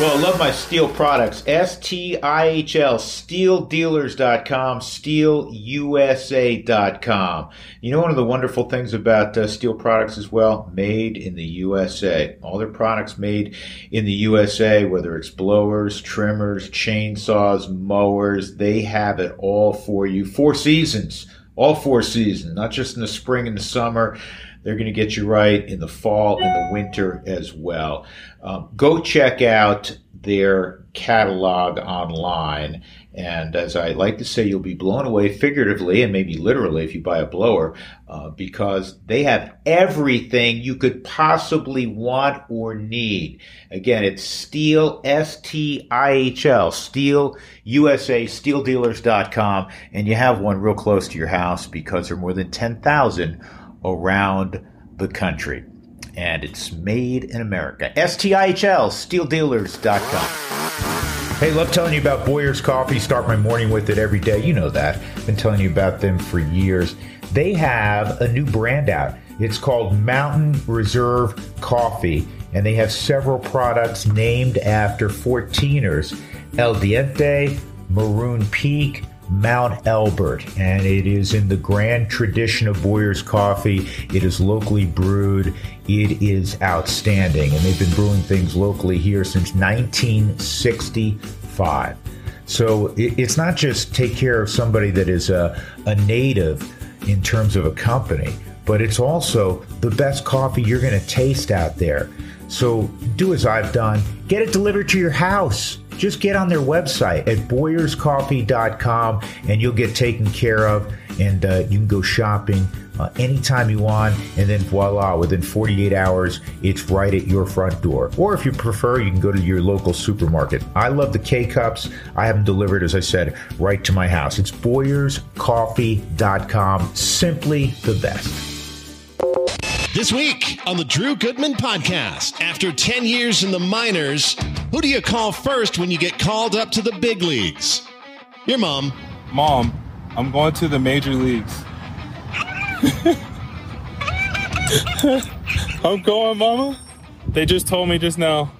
Well, I love my Stihl products. S T I H L, stihldealers.com, stihlusa.com. You know, one of the wonderful things about uh, Stihl products as well, made in the USA. All their products made in the USA, whether it's blowers, trimmers, chainsaws, mowers, they have it all for you. Four seasons, all four seasons, not just in the spring and the summer. They're going to get you right in the fall and the winter as well. Um, go check out their catalog online. And as I like to say, you'll be blown away figuratively and maybe literally if you buy a blower, uh, because they have everything you could possibly want or need. Again, it's Stihl, S T I H L, Stihl USA, stihldealers.com, and you have one real close to your house because there are more than 10,000 around the country. And it's made in America. STIHL, stihldealers.com. Hey, love telling you about Boyer's Coffee. Start my morning with it every day. You know that. Been telling you about them for years. They have a new brand out. It's called Mountain Reserve Coffee, and they have several products named after 14ers El Diente, Maroon Peak, Mount Elbert, and it is in the grand tradition of Boyer's Coffee. It is locally brewed. It is outstanding, and they've been brewing things locally here since 1965. So it's not just take care of somebody that is a, a native in terms of a company, but it's also the best coffee you're going to taste out there. So do as I've done get it delivered to your house just get on their website at boyerscoffee.com and you'll get taken care of and uh, you can go shopping uh, anytime you want and then voila within 48 hours it's right at your front door. Or if you prefer you can go to your local supermarket. I love the k-cups. I have them delivered as i said right to my house. It's boyerscoffee.com simply the best this week on the Drew Goodman Podcast, after 10 years in the minors, who do you call first when you get called up to the big leagues? Your mom. Mom, I'm going to the major leagues. I'm going, Mama. They just told me just now.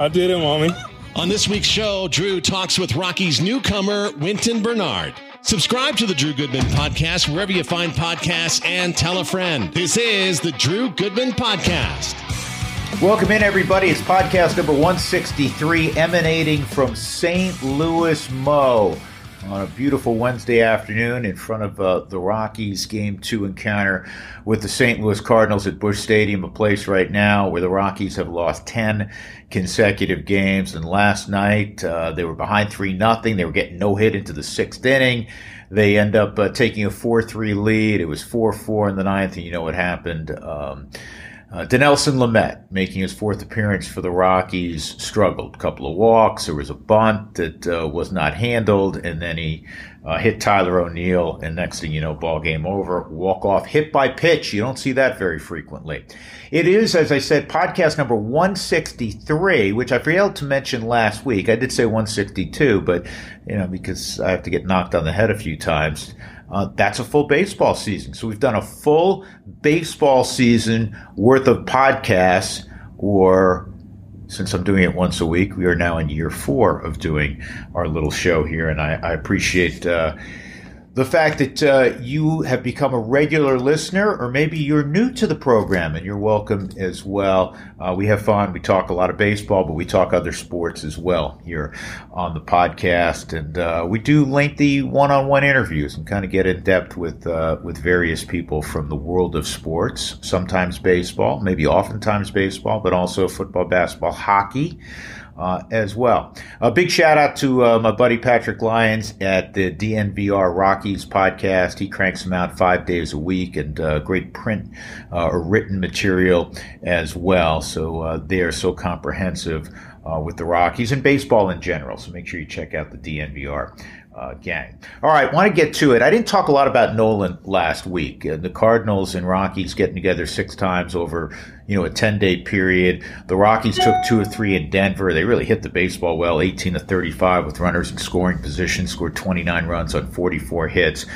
I did it, Mommy. On this week's show, Drew talks with Rockies newcomer, Wynton Bernard. Subscribe to the Drew Goodman Podcast wherever you find podcasts and tell a friend. This is the Drew Goodman Podcast. Welcome in, everybody. It's podcast number 163, emanating from St. Louis Mo on a beautiful Wednesday afternoon in front of uh, the Rockies game two encounter with the St. Louis Cardinals at Busch Stadium, a place right now where the Rockies have lost 10 consecutive games. And last night, uh, they were behind 3 nothing. They were getting no hit into the sixth inning. They end up uh, taking a 4 3 lead. It was 4 4 in the ninth, and you know what happened. Um, uh, Dinelson Lamet, making his fourth appearance for the Rockies, struggled. A couple of walks. There was a bunt that uh, was not handled, and then he uh, hit Tyler O'Neill. And next thing you know, ball game over. Walk off, hit by pitch. You don't see that very frequently. It is, as I said, podcast number 163, which I failed to mention last week. I did say 162, but you know because I have to get knocked on the head a few times. Uh, that's a full baseball season. So we've done a full baseball season worth of podcasts, or since I'm doing it once a week, we are now in year four of doing our little show here, and I, I appreciate. Uh, the fact that uh, you have become a regular listener, or maybe you're new to the program and you're welcome as well. Uh, we have fun. We talk a lot of baseball, but we talk other sports as well here on the podcast. And uh, we do lengthy one on one interviews and kind of get in depth with, uh, with various people from the world of sports, sometimes baseball, maybe oftentimes baseball, but also football, basketball, hockey uh, as well. A big shout out to uh, my buddy Patrick Lyons at the DNVR Rockies podcast. He cranks them out five days a week and uh, great print uh, or written material as well. So uh, they are so comprehensive with the Rockies and baseball in general. So make sure you check out the DNVR uh, gang. All right, want to get to it. I didn't talk a lot about Nolan last week. Uh, the Cardinals and Rockies getting together six times over, you know, a 10 day period. The Rockies took two or three in Denver. They really hit the baseball well, 18 to 35 with runners in scoring position, scored 29 runs on 44 hits.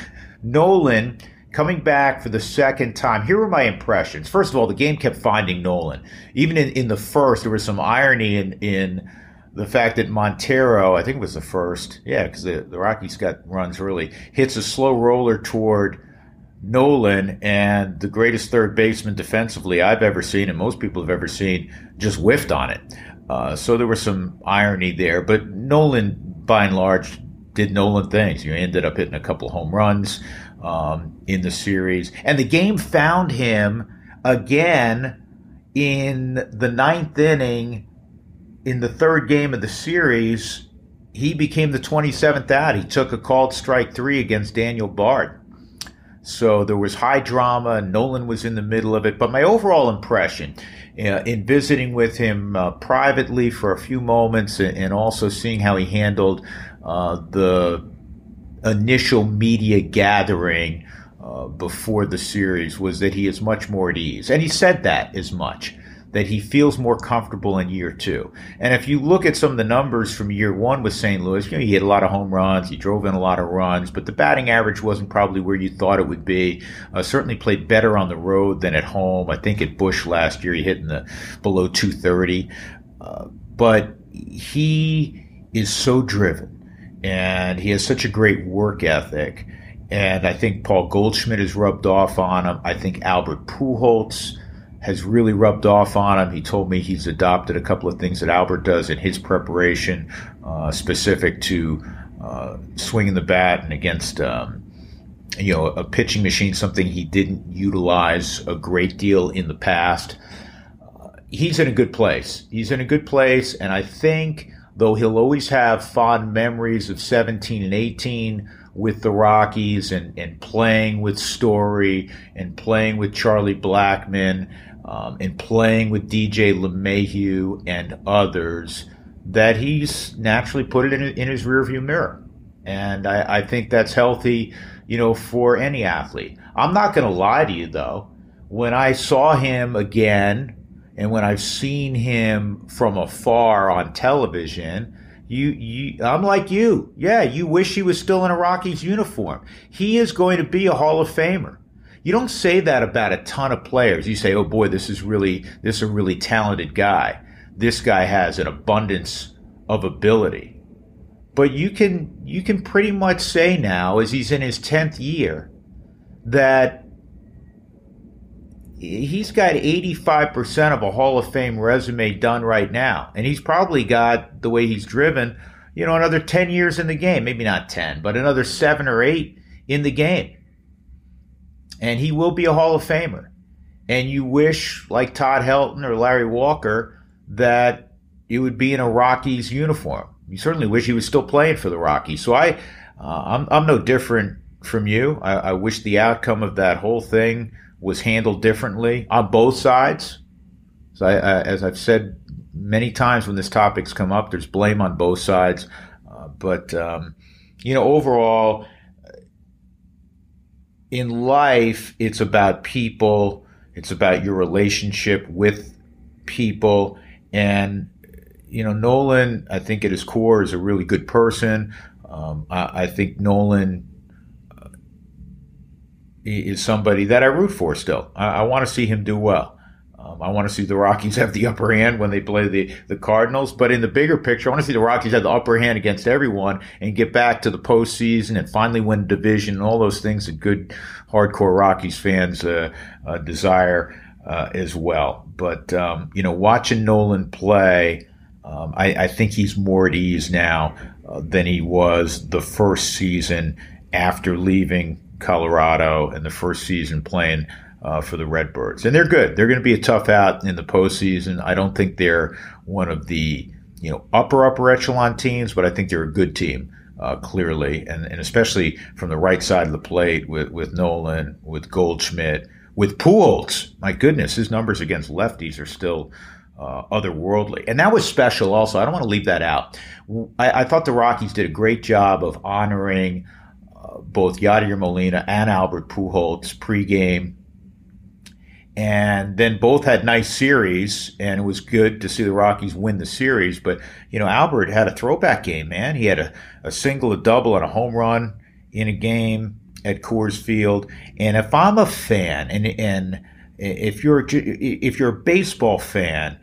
Nolan coming back for the second time. Here were my impressions. First of all, the game kept finding Nolan. Even in, in the first, there was some irony in, in the fact that Montero, I think was the first, yeah, because the, the Rockies got runs early, hits a slow roller toward Nolan, and the greatest third baseman defensively I've ever seen, and most people have ever seen, just whiffed on it. Uh, so there was some irony there, but Nolan, by and large, did Nolan things. You ended up hitting a couple home runs um, in the series, and the game found him again in the ninth inning in the third game of the series, he became the 27th out. He took a called strike three against Daniel Bard. So there was high drama. And Nolan was in the middle of it. But my overall impression uh, in visiting with him uh, privately for a few moments and, also seeing how he handled uh, the initial media gathering uh, before the series was that he is much more at ease. And he said that as much that he feels more comfortable in year two. And if you look at some of the numbers from year one with St. Louis, you know, he hit a lot of home runs, he drove in a lot of runs, but the batting average wasn't probably where you thought it would be. Uh, certainly played better on the road than at home. I think at Busch last year he hit in the below 230. Uh, but he is so driven and he has such a great work ethic. And I think Paul Goldschmidt has rubbed off on him. I think Albert Pujols has really rubbed off on him. He told me he's adopted a couple of things that Albert does in his preparation, uh, specific to uh, swinging the bat and against. Um, you know, a pitching machine, something he didn't utilize a great deal in the past. Uh, he's in a good place. He's in a good place, and I think though he'll always have fond memories of 17 and 18 with the Rockies and, and playing with Story and playing with Charlie Blackmon um, and playing with DJ LeMahieu and others, that he's naturally put it in, in his rearview mirror. And I, I think that's healthy, you know, for any athlete. I'm not going to lie to you, though. When I saw him again, and when I've seen him from afar on television, you, you, I'm like you. Yeah, you wish he was still in a Rockies uniform. He is going to be a Hall of Famer. You don't say that about a ton of players. You say, "Oh boy, this is really this is a really talented guy. This guy has an abundance of ability." But you can you can pretty much say now, as he's in his tenth year, that he's got 85% of a Hall of Fame resume done right now. And he's probably got, the way he's driven, you know, another 10 years in the game. Maybe not 10, but another seven or eight in the game and he will be a Hall of Famer. And you wish, like Todd Helton or Larry Walker, that it would be in a Rockies uniform. You certainly wish he was still playing for the Rockies. So I, uh, I'm, I'm no different from you. I, I wish the outcome of that whole thing was handled differently on both sides. So I, I, as I've said many times when this topic's come up, there's blame on both sides. Uh, but um, you know, overall, in life, it's about people, it's about your relationship with people. And, you know, Nolan, I think at his core, is a really good person. Um, I, I, think Nolan uh, is somebody that I root for still. I, I want to see him do well. Um, I want to see the Rockies have the upper hand when they play the, the Cardinals. But in the bigger picture, I want to see the Rockies have the upper hand against everyone and get back to the postseason and finally win division and all those things that good hardcore Rockies fans uh, uh, desire uh, as well. But, um, you know, watching Nolan play, um, I, I, think he's more at ease now uh, than he was the first season after leaving Colorado and the first season playing – uh, for the Redbirds, and they're good. They're going to be a tough out in the postseason. I don't think they're one of the you know upper upper echelon teams, but I think they're a good team. Uh, clearly, and, and especially from the right side of the plate with, with Nolan, with Goldschmidt, with Pujols. My goodness, his numbers against lefties are still uh, otherworldly. And that was special also. I don't want to leave that out. I, I thought the Rockies did a great job of honoring uh, both Yadier Molina and Albert Pujols pregame and then both had nice series, and it was good to see the Rockies win the series. But you know, Albert had a throwback game, man. He had a, a single, a double, and a home run in a game at Coors Field. And if I'm a fan, and and if you're if you're a baseball fan,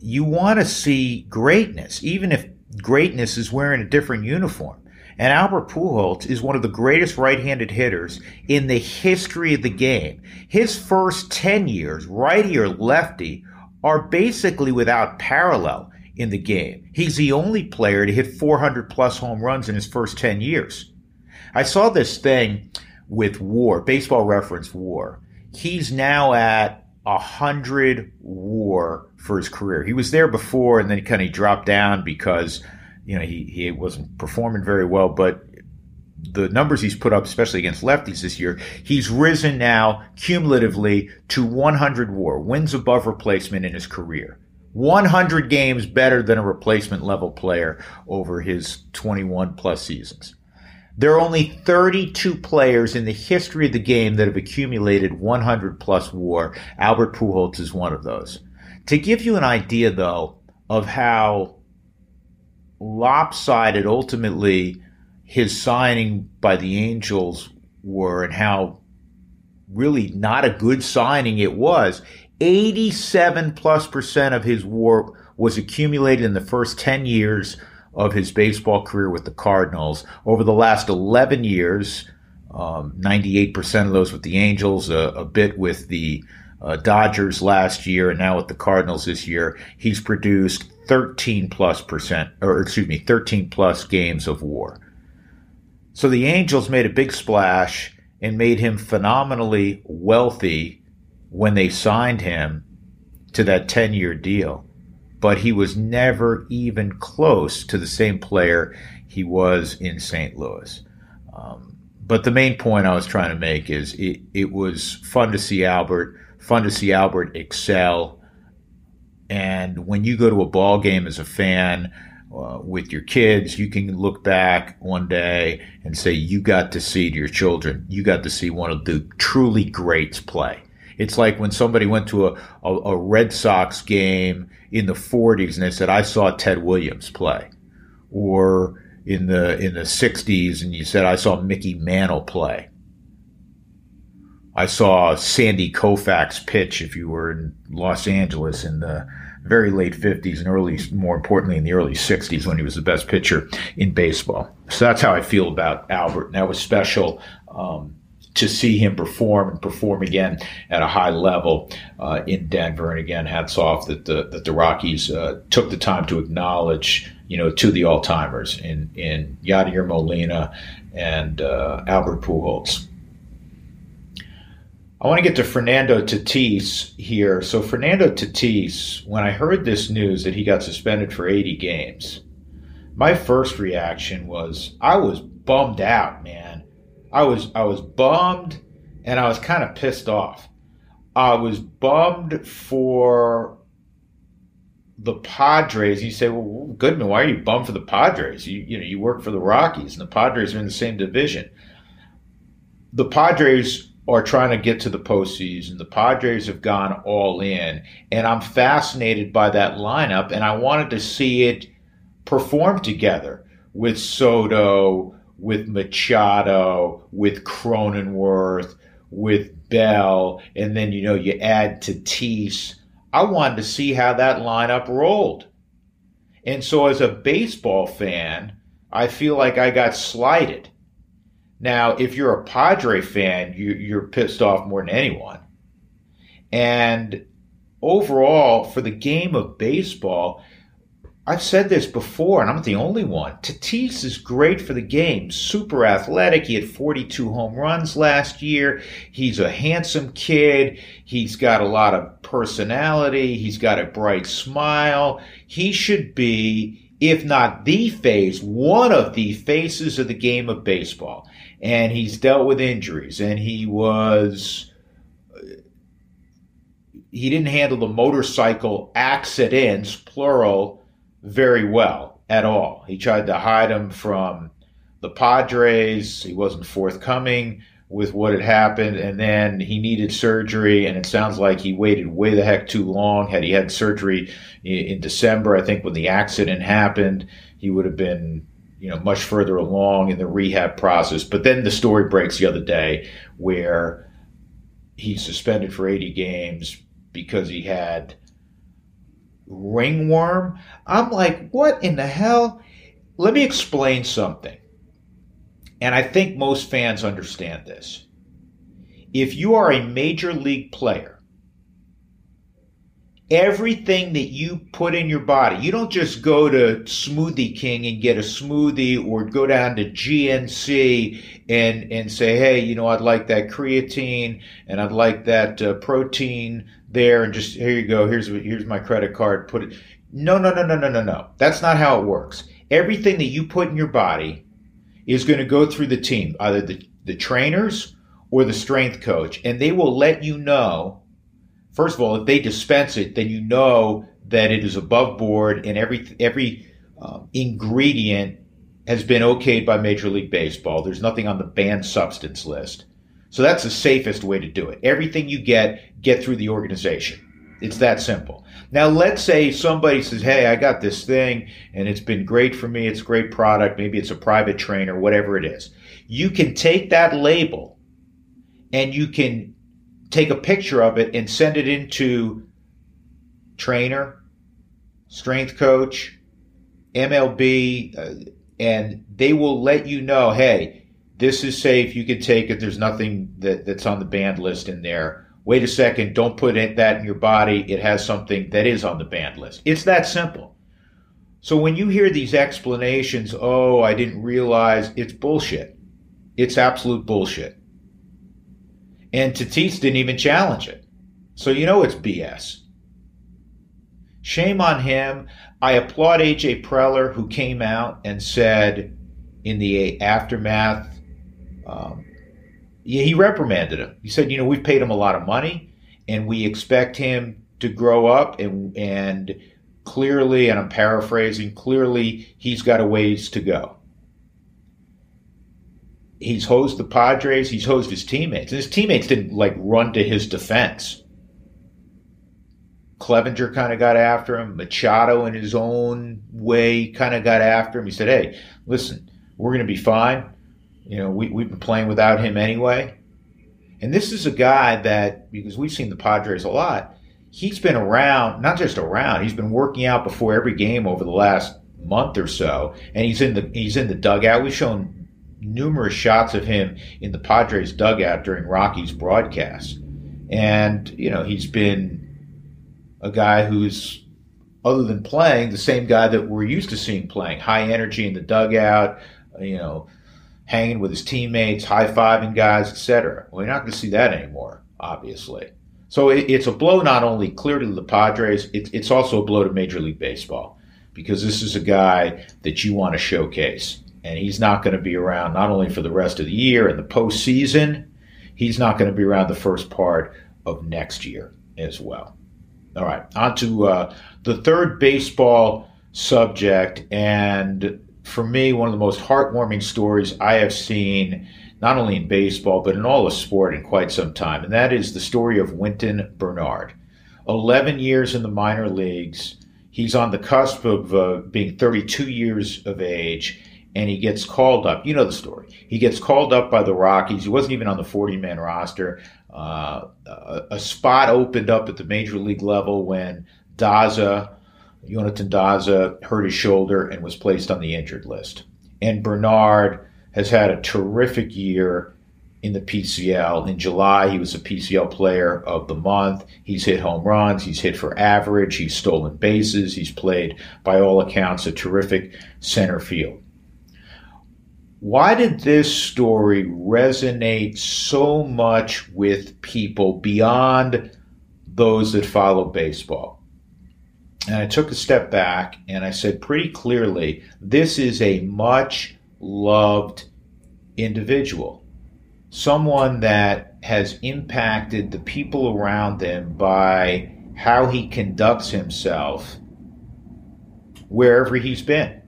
you want to see greatness, even if greatness is wearing a different uniform. And Albert Pujols is one of the greatest right-handed hitters in the history of the game. His first 10 years, righty or lefty, are basically without parallel in the game. He's the only player to hit 400 plus home runs in his first 10 years. I saw this thing with WAR, baseball reference WAR. He's now at 100 WAR for his career. He was there before and then he kind of dropped down because you know, he, he wasn't performing very well, but the numbers he's put up, especially against lefties this year, he's risen now cumulatively to 100 WAR, wins above replacement in his career. 100 games better than a replacement level player over his 21 plus seasons. There are only 32 players in the history of the game that have accumulated 100 plus WAR. Albert Pujols is one of those. To give you an idea, though, of how lopsided ultimately his signing by the Angels were and how really not a good signing it was. 87 plus percent of his war was accumulated in the first 10 years of his baseball career with the Cardinals. Over the last 11 years, um, 98% of those with the Angels, a, a bit with the uh, Dodgers last year, and now with the Cardinals this year. He's produced 13 plus percent, or excuse me, 13 plus games of war. So the Angels made a big splash and made him phenomenally wealthy when they signed him to that 10 year deal. But he was never even close to the same player he was in St. Louis. Um, but the main point I was trying to make is it, it was fun to see Albert, fun to see Albert excel and when you go to a ball game as a fan uh, with your kids, you can look back one day and say, you got to see your children, you got to see one of the truly greats play. It's like when somebody went to a, a, a Red Sox game in the 40s and they said, I saw Ted Williams play. Or in the in the 60s and you said, I saw Mickey Mantle play. I saw Sandy Koufax pitch if you were in Los Angeles in the very late 50s and early, more importantly, in the early 60s when he was the best pitcher in baseball. So that's how I feel about Albert. And that was special um, to see him perform and perform again at a high level uh, in Denver. And again, hats off that the, that the Rockies uh, took the time to acknowledge, you know, to the all timers in, in Yadier Molina and uh, Albert Pujols. I want to get to Fernando Tatis here. So, Fernando Tatis, when I heard this news that he got suspended for 80 games, my first reaction was I was bummed out, man. I was I was bummed and I was kind of pissed off. I was bummed for the Padres. You say, well, Goodman, why are you bummed for the Padres? You you know you work for the Rockies, and the Padres are in the same division. The Padres are trying to get to the postseason. The Padres have gone all in, and I'm fascinated by that lineup, and I wanted to see it perform together with Soto, with Machado, with Cronenworth, with Bell, and then you know you add Tatis. I wanted to see how that lineup rolled. And so as a baseball fan, I feel like I got slighted now, if you're a Padre fan, you, you're pissed off more than anyone. And overall, for the game of baseball, I've said this before, and I'm not the only one. Tatis is great for the game. Super athletic. He had 42 home runs last year. He's a handsome kid. He's got a lot of personality. He's got a bright smile. He should be, if not the face, one of the faces of the game of baseball and he's dealt with injuries and he was he didn't handle the motorcycle accidents plural very well at all. He tried to hide them from the padres. He wasn't forthcoming with what had happened and then he needed surgery and it sounds like he waited way the heck too long. Had he had surgery in december i think when the accident happened he would have been you know much further along in the rehab process. But then the story breaks the other day where he's suspended for 80 games because he had ringworm. I'm like, what in the hell? Let me explain something. And I think most fans understand this. If you are a major league player, everything that you put in your body, you don't just go to Smoothie King and get a smoothie or go down to GNC and, and say, hey, you know, I'd like that creatine and I'd like that uh, protein there and just here you go. Here's here's my credit card. Put it. No, no, no, no, no, no, no. That's not how it works. Everything that you put in your body is going to go through the team, either the, the trainers or the strength coach, and they will let you know. First of all, if they dispense it, then you know that it is above board and every every um, ingredient has been okayed by Major League Baseball. There's nothing on the banned substance list. So that's the safest way to do it. Everything you get, get through the organization. It's that simple. Now, let's say somebody says, Hey, I got this thing and it's been great for me. It's a great product. Maybe it's a private trainer, whatever it is. You can take that label and you can take a picture of it and send it into trainer, strength coach, MLB, uh, and they will let you know, Hey, this is safe. You can take it. There's nothing that, that's on the banned list in there. Wait a second. Don't put that in your body. It has something that is on the banned list. It's that simple. So when you hear these explanations, oh, I didn't realize, it's bullshit. It's absolute bullshit. And Tatis didn't even challenge it. So you know it's BS. Shame on him. I applaud AJ Preller, who came out and said in the aftermath um, yeah, he reprimanded him. He said, you know, we've paid him a lot of money, and we expect him to grow up and and clearly, and I'm paraphrasing, clearly he's got a ways to go. He's hosed the Padres, he's hosed his teammates, and his teammates didn't like run to his defense. Clevinger kind of got after him. Machado, in his own way, kind of got after him. He said, "Hey, listen, we're going to be fine. You know, we, we've been playing without him anyway. And this is a guy that, because we've seen the Padres a lot, he's been around, not just around, he's been working out before every game over the last month or so. And he's in the he's in the dugout. We've shown numerous shots of him in the Padres dugout during Rocky's broadcast. And, you know, he's been a guy who's other than playing, the same guy that we're used to seeing playing. High energy in the dugout, you know, hanging with his teammates, high fiving guys, etc. You're not going to see that anymore, obviously. So it, it's a blow not only clearly to the Padres, it, it's also a blow to Major League Baseball because this is a guy that you want to showcase. And he's not going to be around not only for the rest of the year and the postseason, he's not going to be around the first part of next year as well. All right, on to uh, the third baseball subject. And for me, one of the most heartwarming stories I have seen, not only in baseball, but in all of sport in quite some time. And that is the story of Wynton Bernard. 11 years in the minor leagues. He's on the cusp of uh, being 32 years of age, and he gets called up. You know the story. He gets called up by the Rockies. He wasn't even on the 40 man roster. Uh, a, a spot opened up at the major league level when Daza Jonathan Daza hurt his shoulder and was placed on the injured list. And Bernard has had a terrific year in the PCL. In July, he was a PCL player of the month. He's hit home runs, he's hit for average, he's stolen bases, he's played, by all accounts, a terrific center field. Why did this story resonate so much with people beyond those that follow baseball? And I took a step back and I said pretty clearly this is a much loved individual, someone that has impacted the people around him by how he conducts himself wherever he's been.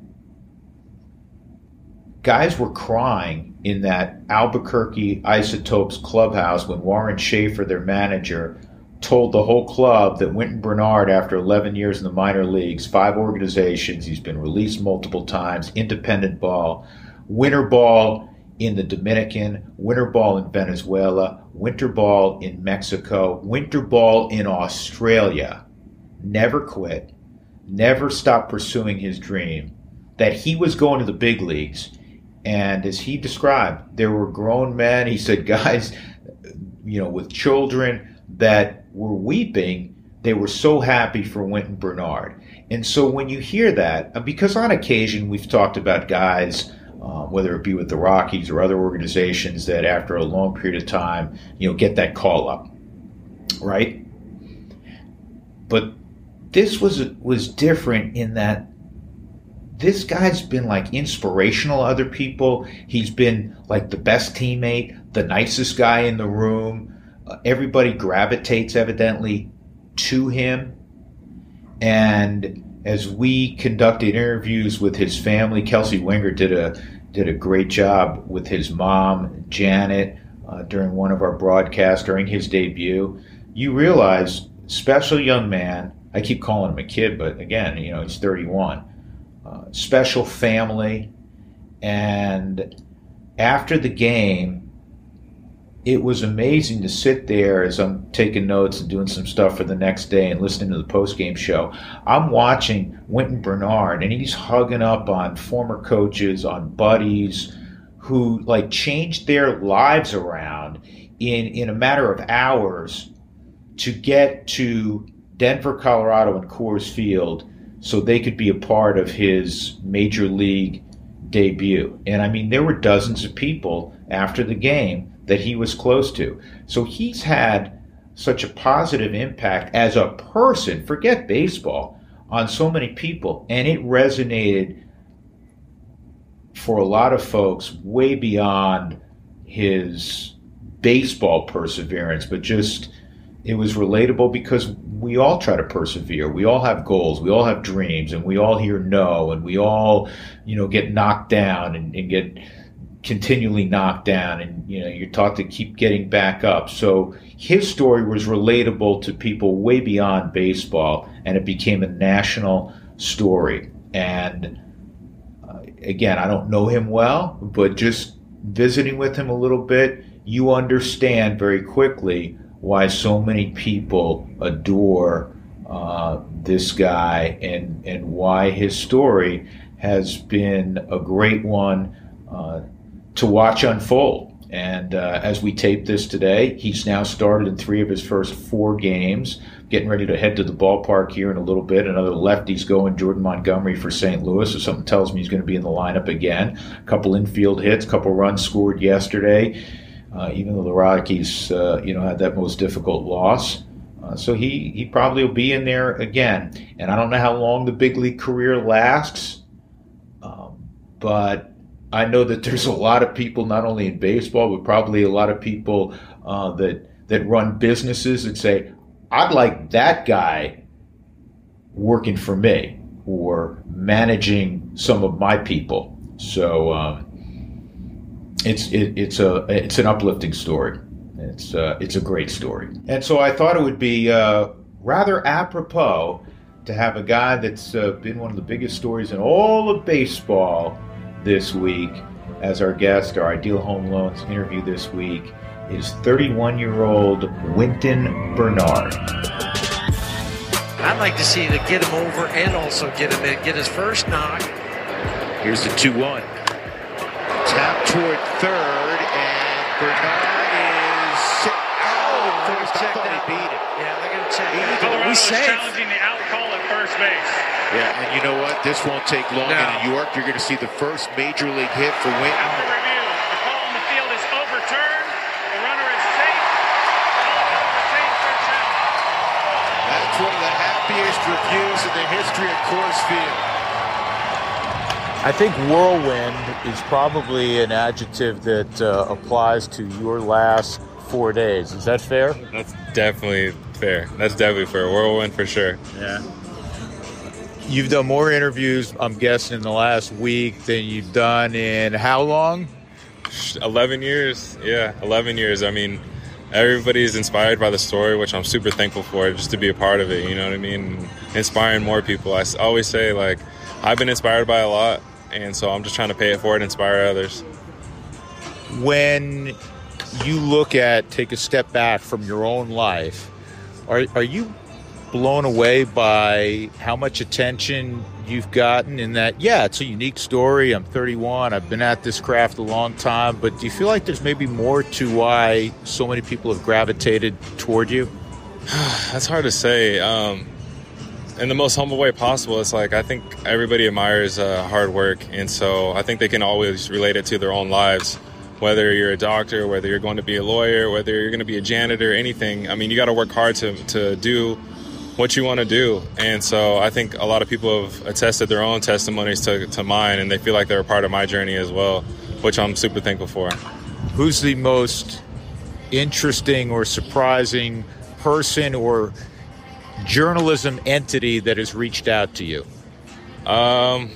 Guys were crying in that Albuquerque Isotopes clubhouse when Warren Schaeffer, their manager, told the whole club that Wynton Bernard, after 11 years in the minor leagues, five organizations, he's been released multiple times, independent ball, winter ball in the Dominican, winter ball in Venezuela, winter ball in Mexico, winter ball in Australia, never quit, never stopped pursuing his dream, that he was going to the big leagues. And as he described, there were grown men, he said, guys, you know, with children that were weeping. They were so happy for Wynton Bernard. And so when you hear that, uh, because on occasion we've talked about guys, uh, whether it be with the Rockies or other organizations, that after a long period of time, you know, get that call up, right? But this was was different in that this guy's been like inspirational to other people. He's been like the best teammate, the nicest guy in the room. Uh, everybody gravitates evidently to him. And as we conducted interviews with his family, Kelsey Wingert did a did a great job with his mom, Janet, uh, during one of our broadcasts during his debut. You realize, special young man. I keep calling him a kid, but again, you know, he's 31 uh, special family. And after the game, it was amazing to sit there as I'm taking notes and doing some stuff for the next day and listening to the post game show. I'm watching Wynton Bernard, and he's hugging up on former coaches, on buddies who like changed their lives around in in a matter of hours to get to Denver, Colorado, and Coors Field so they could be a part of his major league debut. And I mean, there were dozens of people after the game that he was close to. So he's had such a positive impact as a person, forget baseball, on so many people. And it resonated for a lot of folks way beyond his baseball perseverance, but just it was relatable because we all try to persevere. We all have goals. We all have dreams, and we all hear no, and we all, you know, get knocked down and, and get continually knocked down, and you know, you're taught to keep getting back up. So his story was relatable to people way beyond baseball, and it became a national story. And uh, again, I don't know him well, but just visiting with him a little bit, you understand very quickly why so many people adore uh, this guy and, and why his story has been a great one uh, to watch unfold. And uh, as we tape this today, he's now started in three of his first four games, getting ready to head to the ballpark here in a little bit. Another lefty's going, Jordan Montgomery for St. Louis. So something tells me he's going to be in the lineup again. A couple infield hits, a couple runs scored yesterday even though the Rockies, uh, you know, had that most difficult loss. Uh, so he, he probably will be in there again. And I don't know how long the big league career lasts, um, but I know that there's a lot of people, not only in baseball, but probably a lot of people uh, that that run businesses that say, "I'd like that guy working for me or managing some of my people." So. Um, it's it, it's a it's an uplifting story. It's uh, it's a great story, and so I thought it would be uh, rather apropos to have a guy that's uh, been one of the biggest stories in all of baseball this week as our guest. Our ideal home loans interview this week is 31 year old Wynton Bernard. I'd like to see to get him over and also get him get his first knock. Here's the 2 1 tap toward third, and Bernard is. Oh, first check that. He beat it. Yeah, they're going to check. He Colorado's safe. challenging the out call at first base. Yeah, and you know what? This won't take long No. in New York. You're going to see the first major league hit for Wynton. After review, the call on the field is overturned. The runner is safe. Colorado retains. That's one of the happiest reviews in the history of Coors Field. I think whirlwind is probably an adjective that uh, applies to your last four days. Is that fair? That's definitely fair. That's definitely fair. Whirlwind for sure. Yeah. You've done more interviews, I'm guessing, in the last week than you've done in how long? 11 years. Yeah, 11 years. I mean, everybody's inspired by the story, which I'm super thankful for, just to be a part of it. You know what I mean? Inspiring more people. I always say, like, I've been inspired by a lot, and so I'm just trying to pay it forward and inspire others. When you look at, take a step back from your own life, are, are you blown away by how much attention you've gotten in that yeah it's a unique story i'm 31 i've been at this craft a long time but do you feel like there's maybe more to why so many people have gravitated toward you that's hard to say um, in the most humble way possible it's like i think everybody admires uh, hard work and so i think they can always relate it to their own lives whether you're a doctor whether you're going to be a lawyer whether you're going to be a janitor anything i mean you got to work hard to, to do what you want to do. And so I think a lot of people have attested their own testimonies to, to mine, and they feel like they're a part of my journey as well, which I'm super thankful for. Who's the most interesting or surprising person or journalism entity that has reached out to you? Um,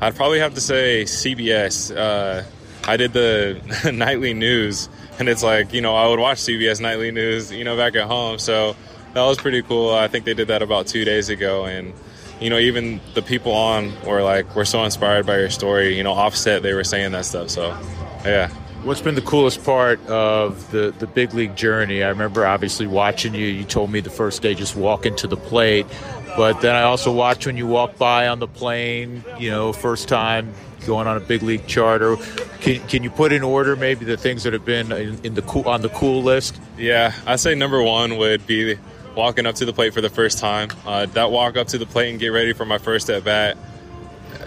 I'd probably have to say CBS. Uh, I did the nightly news, and it's like, you know, I would watch CBS nightly news, you know, back at home. So that was pretty cool. I think they did that about two days ago, and you know, even the people on were like, "We're so inspired by your story." You know, Offset, they were saying that stuff. So, yeah. What's been the coolest part of the, the big league journey? I remember obviously watching you. You told me the first day just walking to the plate, but then I also watched when you walked by on the plane. You know, first time going on a big league charter. Can, can you put in order maybe the things that have been in, in the cool on the cool list? Yeah, I say number one would be walking up to the plate for the first time. Uh, that walk up to the plate and get ready for my first at bat.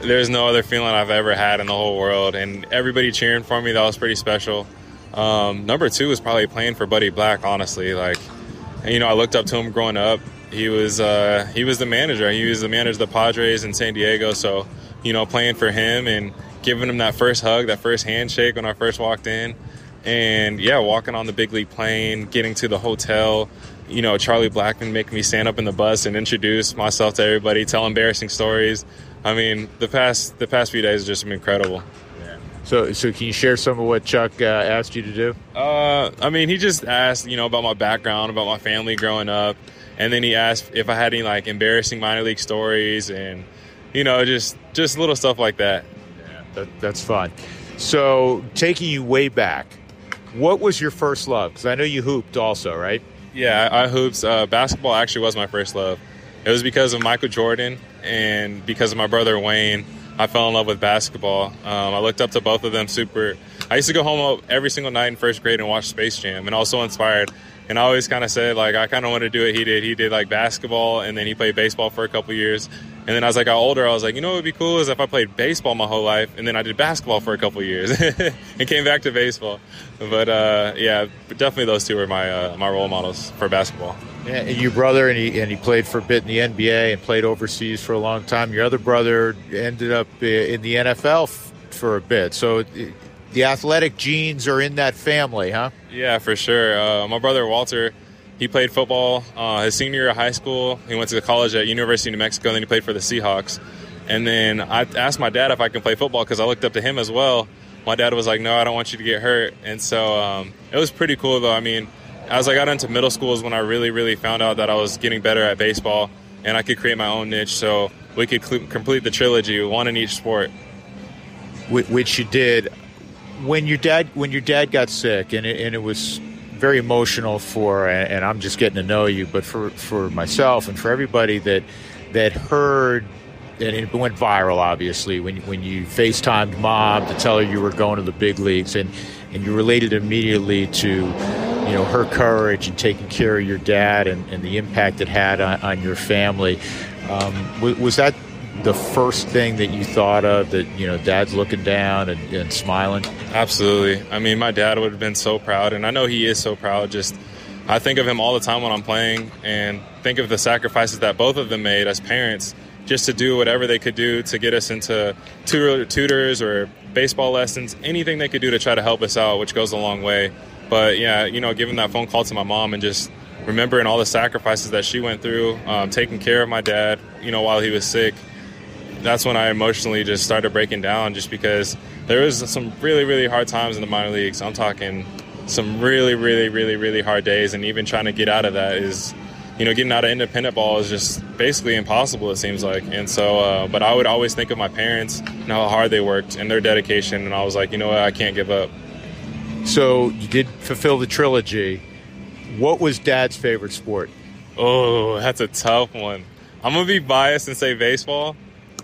There's no other feeling I've ever had in the whole world, and everybody cheering for me. That was pretty special. Um, number two was probably playing for Buddy Black. Honestly, like you know, I looked up to him growing up. He was uh, he was the manager. He was the manager of the Padres in San Diego. So you know, playing for him and giving him that first hug, that first handshake when I first walked in, and yeah, walking on the big league plane, getting to the hotel, you know, Charlie Blackmon making me stand up in the bus and introduce myself to everybody, tell embarrassing stories. I mean, the past the past few days have just been incredible. So, so can you share some of what Chuck uh, asked you to do? Uh, I mean, he just asked, you know, about my background, about my family growing up, and then he asked if I had any like embarrassing minor league stories, and you know, just just little stuff like that. Yeah, that, that's fun. So, taking you way back, what was your first love? Because I know you hooped also, right? Yeah, I, hoops. Uh, basketball actually was my first love. It was because of Michael Jordan and because of my brother Wayne. I fell in love with basketball. Um, I looked up to both of them super. I used to go home every single night in first grade and watch Space Jam, and I was so inspired. And I always kind of said like I kind of want to do what he did. He did like basketball, and then he played baseball for a couple years. And then as I got older, I was like, you know what would be cool is if I played baseball my whole life, and then I did basketball for a couple years, and came back to baseball. But uh, yeah, definitely those two were my uh, my role models for basketball. And your brother, and he and he played for a bit in the NBA and played overseas for a long time. Your other brother ended up in the NFL f- for a bit. So the athletic genes are in that family, huh? Yeah, for sure. Uh, my brother Walter, he played football uh, his senior year of high school. He went to college at University of New Mexico, and then he played for the Seahawks. And then I asked my dad if I can play football because I looked up to him as well. My dad was like, "No, I don't want you to get hurt." And so um, it was pretty cool, though. I mean, as I got into middle school is when I really, really found out that I was getting better at baseball and I could create my own niche. So we could cl- complete the trilogy, one in each sport. Which you did when your dad when your dad got sick, and it, and it was very emotional for, and I'm just getting to know you, but for for myself and for everybody that that heard. And it went viral, obviously, when when you FaceTimed mom to tell her you were going to the big leagues, and, and you related immediately to, you know, her courage and taking care of your dad and, and the impact it had on, on your family. Um, was, was that the first thing that you thought of that you know dad's looking down and, and, smiling? Absolutely. I mean my dad would have been so proud and i know he is so proud. Just i think of him all the time when i'm playing and think of the sacrifices that both of them made as parents just to do whatever they could do to get us into tutors or baseball lessons anything they could do to try to help us out which goes a long way but yeah you know giving that phone call to my mom and just remembering all the sacrifices that she went through um, taking care of my dad you know while he was sick that's when I emotionally just started breaking down just because there was some really, really hard times in the minor leagues. I'm talking some really, really, really, really hard days, and even trying to get out of that is, you know, getting out of independent ball is just basically impossible, it seems like. And so, uh, but I would always think of my parents and how hard they worked and their dedication, and I was like, you know what, I can't give up. So you did fulfill the trilogy. What was dad's favorite sport? Oh, that's a tough one. I'm gonna be biased and say baseball,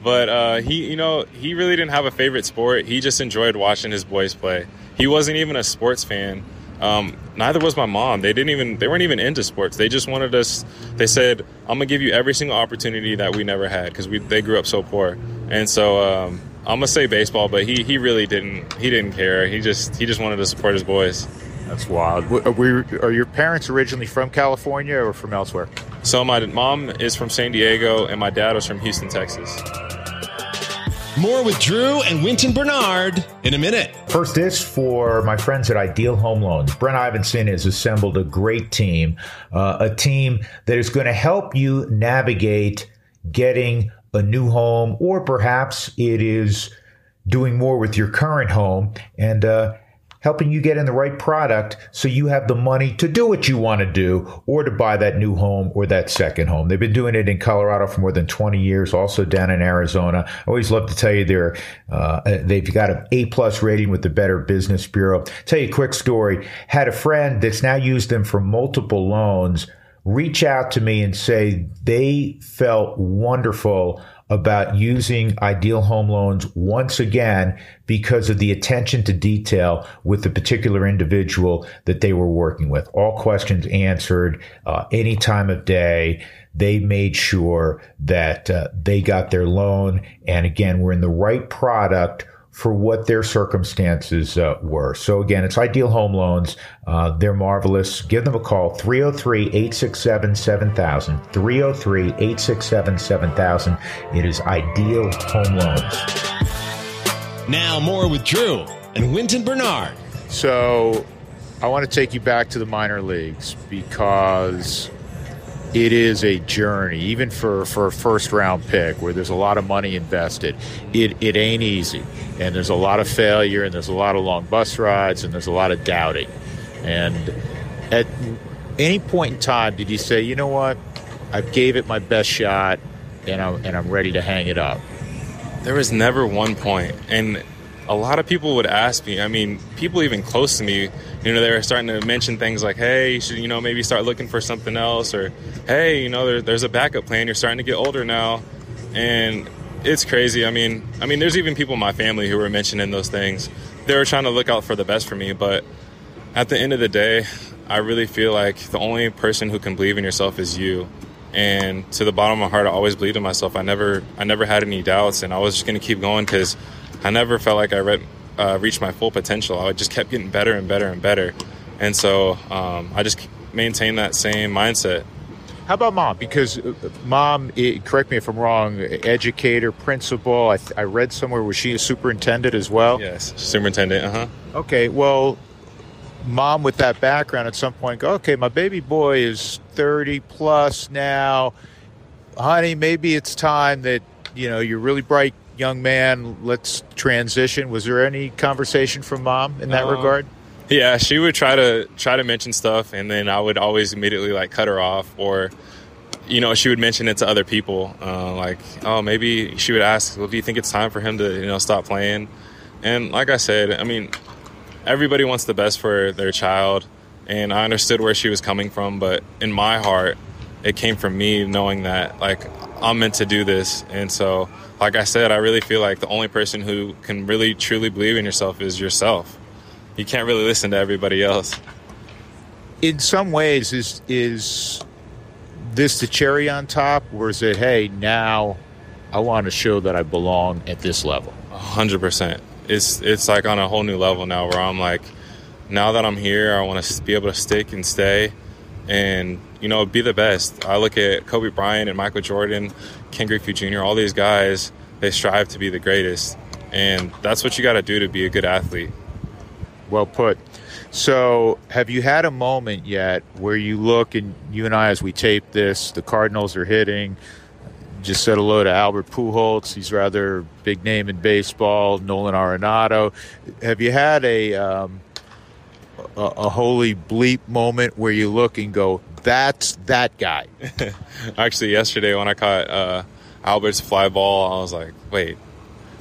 but uh, he, you know, he really didn't have a favorite sport. He just enjoyed watching his boys play. He wasn't even a sports fan. Um, neither was my mom. They didn't even they weren't even into sports. They just wanted us. They said, "I'm gonna give you every single opportunity that we never had because we they grew up so poor." And so um, I'm gonna say baseball, but he he really didn't he didn't care. He just he just wanted to support his boys. That's wild. Are, we, are your parents originally from California or from elsewhere? So my mom is from San Diego, and my dad was from Houston, Texas. More with Drew and Wynton Bernard in a minute. First is for my friends at Ideal Home Loans. Brent Ivinson has assembled a great team, uh, a team that is going to help you navigate getting a new home, or perhaps it is doing more with your current home and uh, helping you get in the right product so you have the money to do what you want to do or to buy that new home or that second home. They've been doing it in Colorado for more than 20 years, also down in Arizona. I always love to tell you they're, uh, they've got an A plus rating with the Better Business Bureau. Tell you a quick story. Had a friend that's now used them for multiple loans reach out to me and say they felt wonderful about using ideal home loans once again because of the attention to detail with the particular individual that they were working with. All questions answered, uh, any time of day. They made sure that uh, they got their loan. And again, we're in the right product for what their circumstances uh, were. So again, it's Ideal Home Loans. Uh, they're marvelous. Give them a call, 303-867-7000, 303-867-7000. It is Ideal Home Loans. Now more with Drew and Wynton Bernard. So I want to take you back to the minor leagues because it is a journey, even for, for a first round pick where there's a lot of money invested. It, it ain't easy. And there's a lot of failure, and there's a lot of long bus rides, and there's a lot of doubting. And at any point in time, did you say, you know what, I gave it my best shot, and I'm, and I'm ready to hang it up? There was never one point, and a lot of people would ask me. I mean, people even close to me, you know, they were starting to mention things like, "Hey, you should, you know, maybe start looking for something else," or "Hey, you know, there, there's a backup plan. You're starting to get older now," and it's crazy. I mean, I mean, there's even people in my family who were mentioning those things. They were trying to look out for the best for me, but at the end of the day, I really feel like the only person who can believe in yourself is you. And to the bottom of my heart, I always believed in myself. I never, I never had any doubts, and I was just going to keep going because I never felt like I read, uh, reached my full potential. I just kept getting better and better and better, and so um, I just maintained that same mindset. How about mom? Because uh, mom, correct me if I'm wrong, educator, principal. I, I read somewhere was she a superintendent as well? Yes, superintendent. Uh huh. Okay, well, mom with that background at some point go, okay, my baby boy is 30 plus now. Honey, maybe it's time that you know you're really bright young man. Let's transition. Was there any conversation from mom in that uh, regard? Yeah, she would try to try to mention stuff, and then I would always immediately like cut her off, or you know, she would mention it to other people, uh, like, oh, maybe she would ask, well, do you think it's time for him to you know stop playing? And like I said, I mean, everybody wants the best for their child, and I understood where she was coming from, but in my heart, it came from me knowing that like I'm meant to do this, and so like I said, I really feel like the only person who can really truly believe in yourself is yourself you can't really listen to everybody else. In some ways, is is this the cherry on top, or is it hey now I want to show that I belong at this level? hundred percent. It's it's like on a whole new level now where I'm like, now that I'm here, I want to be able to stick and stay, and you know be the best. I look at Kobe Bryant and Michael Jordan, Ken Griffey Jr. All these guys, they strive to be the greatest, and that's what you got to do to be a good athlete. Well put. So, have you had a moment yet where you look and you and I, as we tape this, the Cardinals are hitting? Just said hello to Albert Pujols. He's rather big name in baseball. Nolan Arenado. Have you had a um, a, a holy bleep moment where you look and go, "That's that guy"? Actually, yesterday when I caught uh, Albert's fly ball, I was like, "Wait,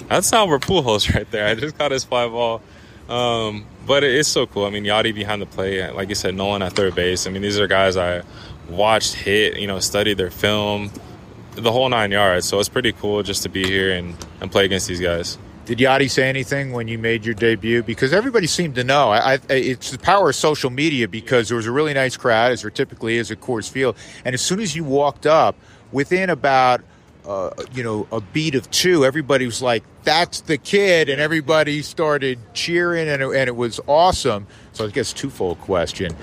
that's Albert Pujols right there." I just caught his fly ball Um, but it's so cool. I mean, Yadi behind the plate, like you said, Nolan at third base. I mean, these are guys I watched hit, you know, studied their film, the whole nine yards. So it's pretty cool just to be here and, and play against these guys. Did Yadi say anything when you made your debut? Because everybody seemed to know. I, I, it's the power of social media because there was a really nice crowd, as there typically is at Coors Field. And as soon as you walked up, within about uh, you know a beat of two, everybody was like, "That's the kid," and everybody started cheering, and it, and it was awesome. So I guess twofold question: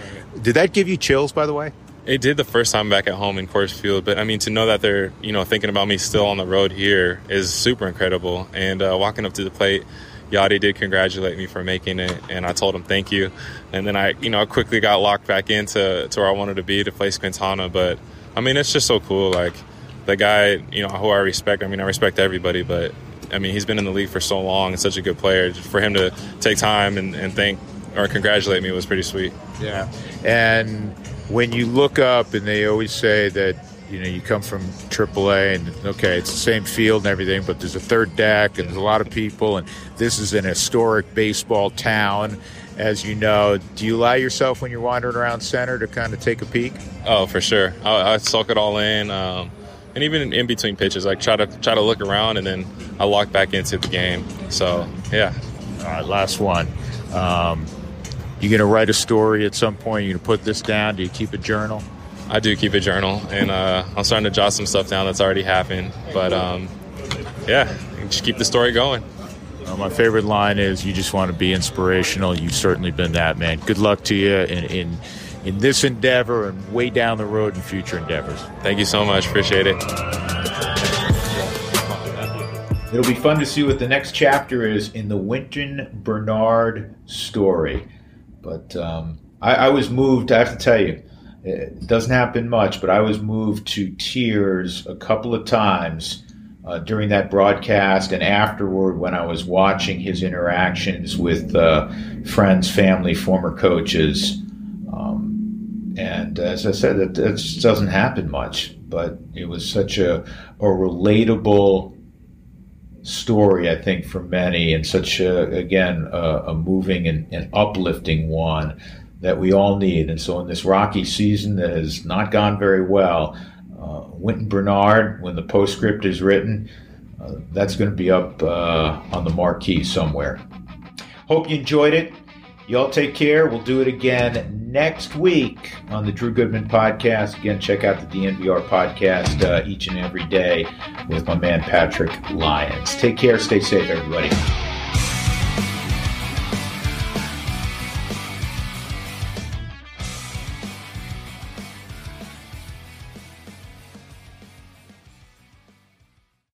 Did that give you chills? By the way. It did the first time back at home in Coors Field, but I mean to know that they're you know thinking about me still on the road here is super incredible. And uh, walking up to the plate, Yadi did congratulate me for making it, and I told him thank you. And then I you know I quickly got locked back into to where I wanted to be to face Quintana. But I mean it's just so cool. Like the guy you know who I respect. I mean I respect everybody, but I mean he's been in the league for so long and such a good player. For him to take time and, and thank or congratulate me was pretty sweet. Yeah, and when you look up and they always say that you know you come from AAA and okay it's the same field and everything but there's a third deck and there's a lot of people and this is an historic baseball town as you know do you allow yourself when you're wandering around center to kind of take a peek oh for sure i, I soak it all in um, and even in between pitches like try to try to look around and then i lock back into the game so yeah all right last one um, you gonna write a story at some point? You gonna put this down? Do you keep a journal? I do keep a journal, and uh, I'm starting to jot some stuff down that's already happened. But um, yeah, just keep the story going. Well, my favorite line is, "You just want to be inspirational." You've certainly been that, man. Good luck to you in in, in this endeavor and way down the road in future endeavors. Thank you so much. Appreciate it. It'll be fun to see what the next chapter is in the Wynton Bernard story. But um, I, I, was moved. I have to tell you, it doesn't happen much, but I was moved to tears a couple of times uh, during that broadcast and afterward when I was watching his interactions with uh, friends, family, former coaches. And as I said, it, it doesn't happen much, but it was such a, a relatable story, I think, for many, and such a, again a, a moving and, and, uplifting one that we all need. And so, in this rocky season that has not gone very well, uh, Wynton Bernard, when the postscript is written, uh, that's going to be up uh, on the marquee somewhere. Hope you enjoyed it. Y'all take care. We'll do it again next week on the Drew Goodman podcast. Again, check out the DNVR podcast uh, each and every day with my man Patrick Lyons. Take care. Stay safe, everybody.